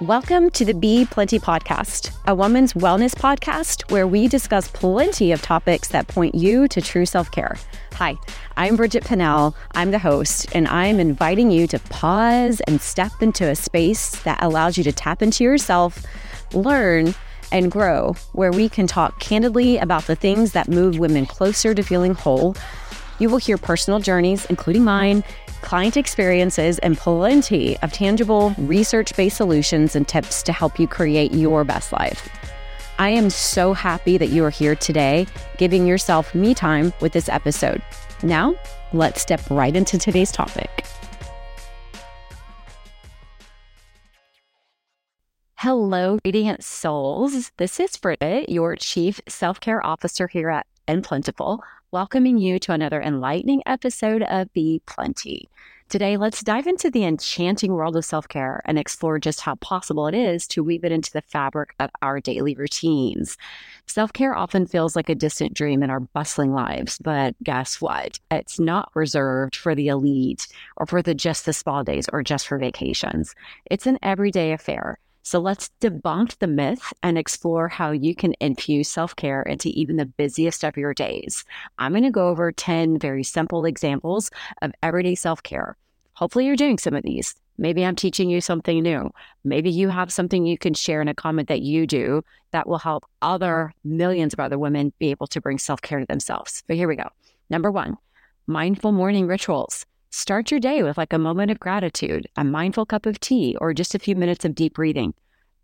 Welcome to the Be Plenti podcast, a woman's wellness podcast where we discuss plenty of topics that point you to true self care. Hi, I'm Bridgette Pennell. I'm the host, and I'm inviting you to pause and step into a space that allows you to tap into yourself, learn, and grow, where we can talk candidly about the things that move women closer to feeling whole. You will hear personal journeys, including mine, client experiences, and plenty of tangible, research based solutions and tips to help you create your best life. I am so happy that you are here today, giving yourself me time with this episode. Now, let's step right into today's topic. Hello, Radiant Souls. This is Bridgette, your Chief Self Care Officer here at And Plentiful welcoming you to another enlightening episode of Be Plenti. Today, let's dive into the enchanting world of self care and explore just how possible it is to weave it into the fabric of our daily routines. Self care often feels like a distant dream in our bustling lives, but guess what? It's not reserved for the elite or for the just the spa days or just for vacations. It's an everyday affair. So let's debunk the myth and explore how you can infuse self care into even the busiest of your days. I'm going to go over 10 very simple examples of everyday self care. Hopefully, you're doing some of these. Maybe I'm teaching you something new. Maybe you have something you can share in a comment that you do that will help other millions of other women be able to bring self care to themselves. But here we go. Number one, mindful morning rituals. Start your day with like a moment of gratitude, a mindful cup of tea, or just a few minutes of deep breathing.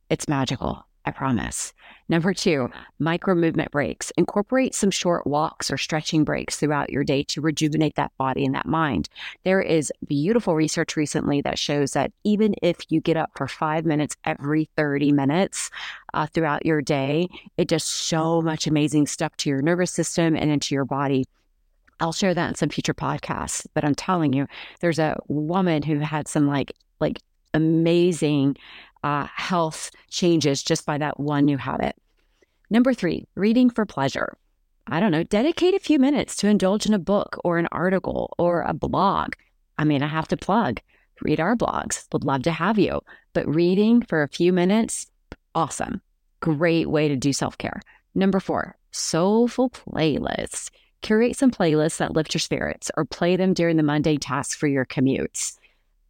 It's magical, I promise. Number two, micro movement breaks. Incorporate some short walks or stretching breaks throughout your day to rejuvenate that body and that mind. There is beautiful research recently that shows that even if you get up for five minutes every 30 minutes uh, throughout your day, it does so much amazing stuff to your nervous system and into your body I'll share that in some future podcasts. But I'm telling you, there's a woman who had some like like amazing uh, health changes just by that one new habit. Number three, reading for pleasure. I don't know, dedicate a few minutes to indulge in a book or an article or a blog. I mean, I have to plug, read our blogs. Would love to have you. But reading for a few minutes, awesome. Great way to do self care. Number four, soulful playlists. Curate some playlists that lift your spirits or play them during the Monday tasks for your commutes.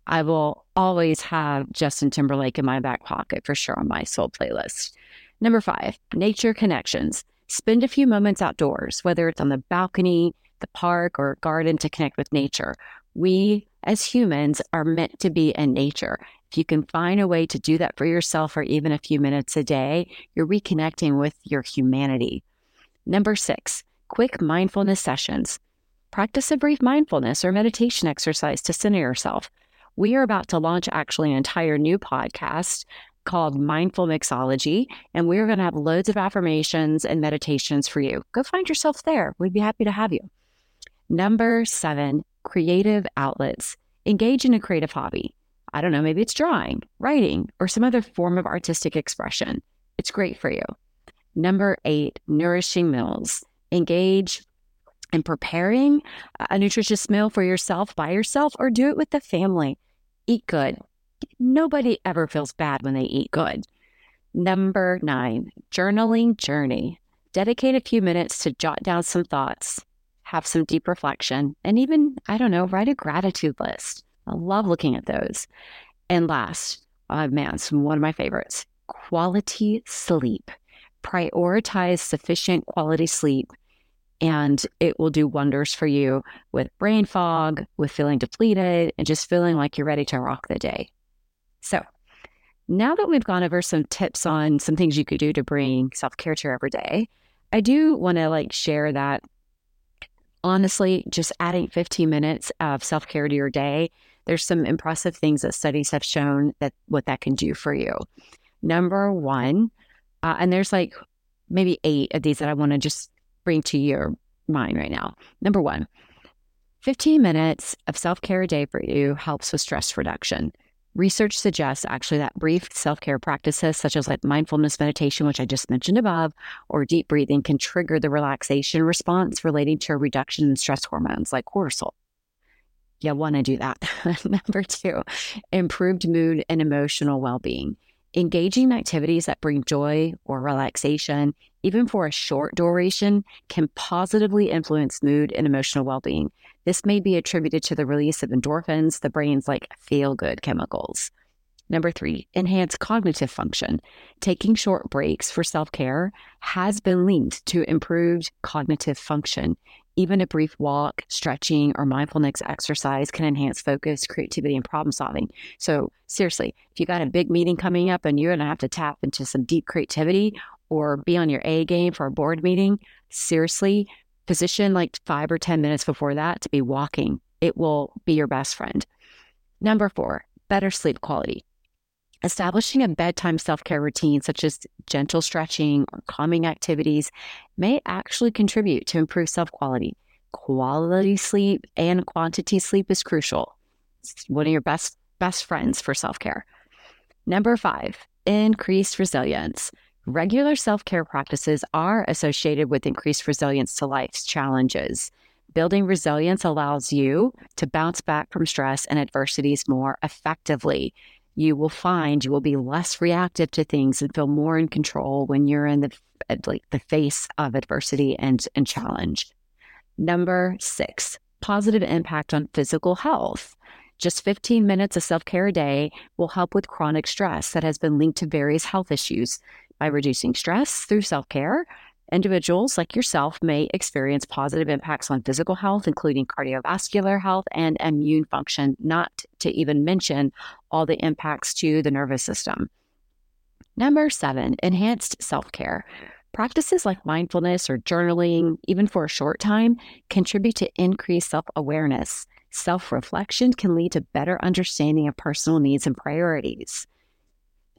I will always have Justin Timberlake in my back pocket for sure on my soul playlist. Number five, nature connections. Spend a few moments outdoors, whether it's on the balcony, the park, or garden to connect with nature. We as humans are meant to be in nature. If you can find a way to do that for yourself for even a few minutes a day, you're reconnecting with your humanity. Number six, quick mindfulness sessions. Practice a brief mindfulness or meditation exercise to center yourself. We are about to launch actually an entire new podcast called Mindful Mixology, and we're going to have loads of affirmations and meditations for you. Go find yourself there. We'd be happy to have you. Number seven, creative outlets. Engage in a creative hobby. I don't know, maybe it's drawing, writing, or some other form of artistic expression. It's great for you. Number eight, nourishing meals engage in preparing a nutritious meal for yourself by yourself or do it with the family. Eat good. Nobody ever feels bad when they eat good. Number nine, journaling journey. Dedicate a few minutes to jot down some thoughts, have some deep reflection, and even, I don't know, write a gratitude list. I love looking at those. And last, uh, man, it's one of my favorites quality sleep prioritize sufficient quality sleep and it will do wonders for you with brain fog, with feeling depleted, and just feeling like you're ready to rock the day. So, now that we've gone over some tips on some things you could do to bring self care to your everyday, I do want to like share that honestly, just adding 15 minutes of self care to your day, there's some impressive things that studies have shown that what that can do for you. Number one, uh, and there's like maybe eight of these that I want to just bring to your mind right now. Number one, 15 minutes of self care a day for you helps with stress reduction. Research suggests actually that brief self care practices, such as like mindfulness meditation, which I just mentioned above, or deep breathing, can trigger the relaxation response relating to a reduction in stress hormones like cortisol. You want to do that. Number two, improved mood and emotional well being Engaging activities that bring joy or relaxation, even for a short duration, can positively influence mood and emotional well being. This may be attributed to the release of endorphins, the brain's like feel good chemicals. Number three, enhance cognitive function. Taking short breaks for self care has been linked to improved cognitive function. Even a brief walk, stretching, or mindfulness exercise can enhance focus, creativity, and problem solving. So, seriously, if you got a big meeting coming up and you're going to have to tap into some deep creativity or be on your A game for a board meeting, seriously, position like five or 10 minutes before that to be walking. It will be your best friend. Number four, better sleep quality. Establishing a bedtime self care routine, such as gentle stretching or calming activities, may actually contribute to improved self quality. Quality sleep and quantity sleep is crucial. It's one of your best best friends for self care. Number five, increased resilience. Regular self care practices are associated with increased resilience to life's challenges. Building resilience allows you to bounce back from stress and adversities more effectively you will find you will be less reactive to things and feel more in control when you're in the like the face of adversity and, and challenge. Number six, positive impact on physical health. Just 15 minutes of self care a day will help with chronic stress that has been linked to various health issues by reducing stress through self care Individuals like yourself may experience positive impacts on physical health, including cardiovascular health and immune function, not to even mention all the impacts to the nervous system. Number seven, enhanced self care. Practices like mindfulness or journaling, even for a short time, contribute to increased self awareness. Self reflection can lead to better understanding of personal needs and priorities.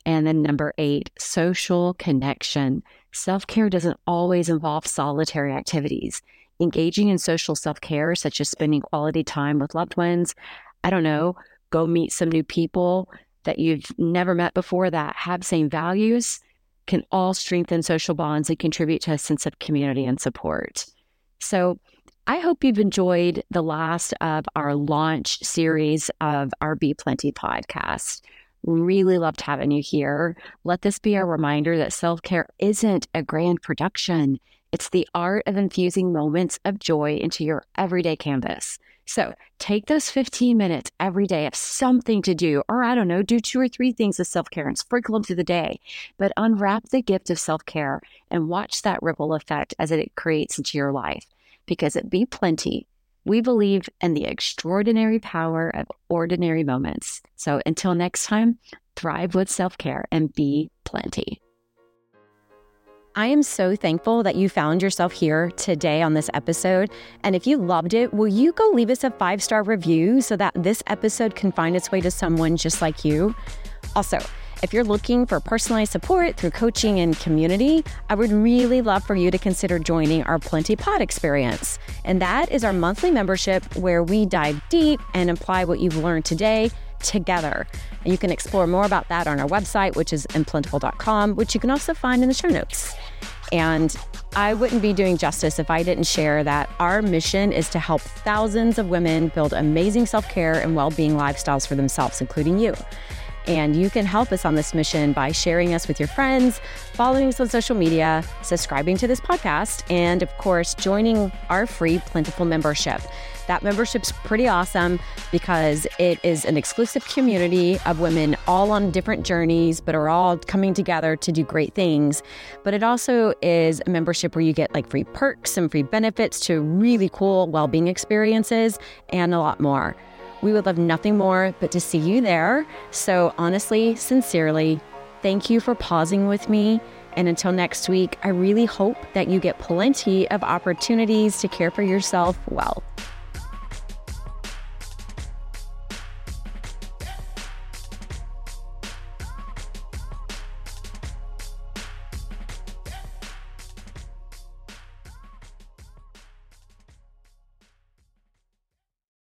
And then number eight, social connection. Self care doesn't always involve solitary activities. Engaging in social self care, such as spending quality time with loved ones, I don't know, go meet some new people that you've never met before that have same values, can all strengthen social bonds and contribute to a sense of community and support. So, I hope you've enjoyed the last of our launch series of our Be Plenti podcast. Really loved having you here. Let this be a reminder that self care isn't a grand production, it's the art of infusing moments of joy into your everyday canvas. So take those 15 minutes every day of something to do, or I don't know, do two or three things of self care and sprinkle them through the day. But unwrap the gift of self care and watch that ripple effect as it creates into your life. Because it be plenty, we believe in the extraordinary power of ordinary moments. So until next time, thrive with self care and be plenty. I am so thankful that you found yourself here today on this episode. And if you loved it, will you go leave us a five star review so that this episode can find its way to someone just like you? Also, if you're looking for personalized support through coaching and community, I would really love for you to consider joining our Plenty Pod experience. And that is our monthly membership where we dive deep and apply what you've learned today together. And you can explore more about that on our website, which is implentiful.com, which you can also find in the show notes. And I wouldn't be doing justice if I didn't share that our mission is to help thousands of women build amazing self care and well being lifestyles for themselves, including you. And you can help us on this mission by sharing us with your friends, following us on social media, subscribing to this podcast, and of course, joining our free Plentiful membership. That membership's pretty awesome because it is an exclusive community of women all on different journeys, but are all coming together to do great things. But it also is a membership where you get like free perks and free benefits to really cool well being experiences and a lot more. We would love nothing more but to see you there. So, honestly, sincerely, thank you for pausing with me. And until next week, I really hope that you get plenty of opportunities to care for yourself well.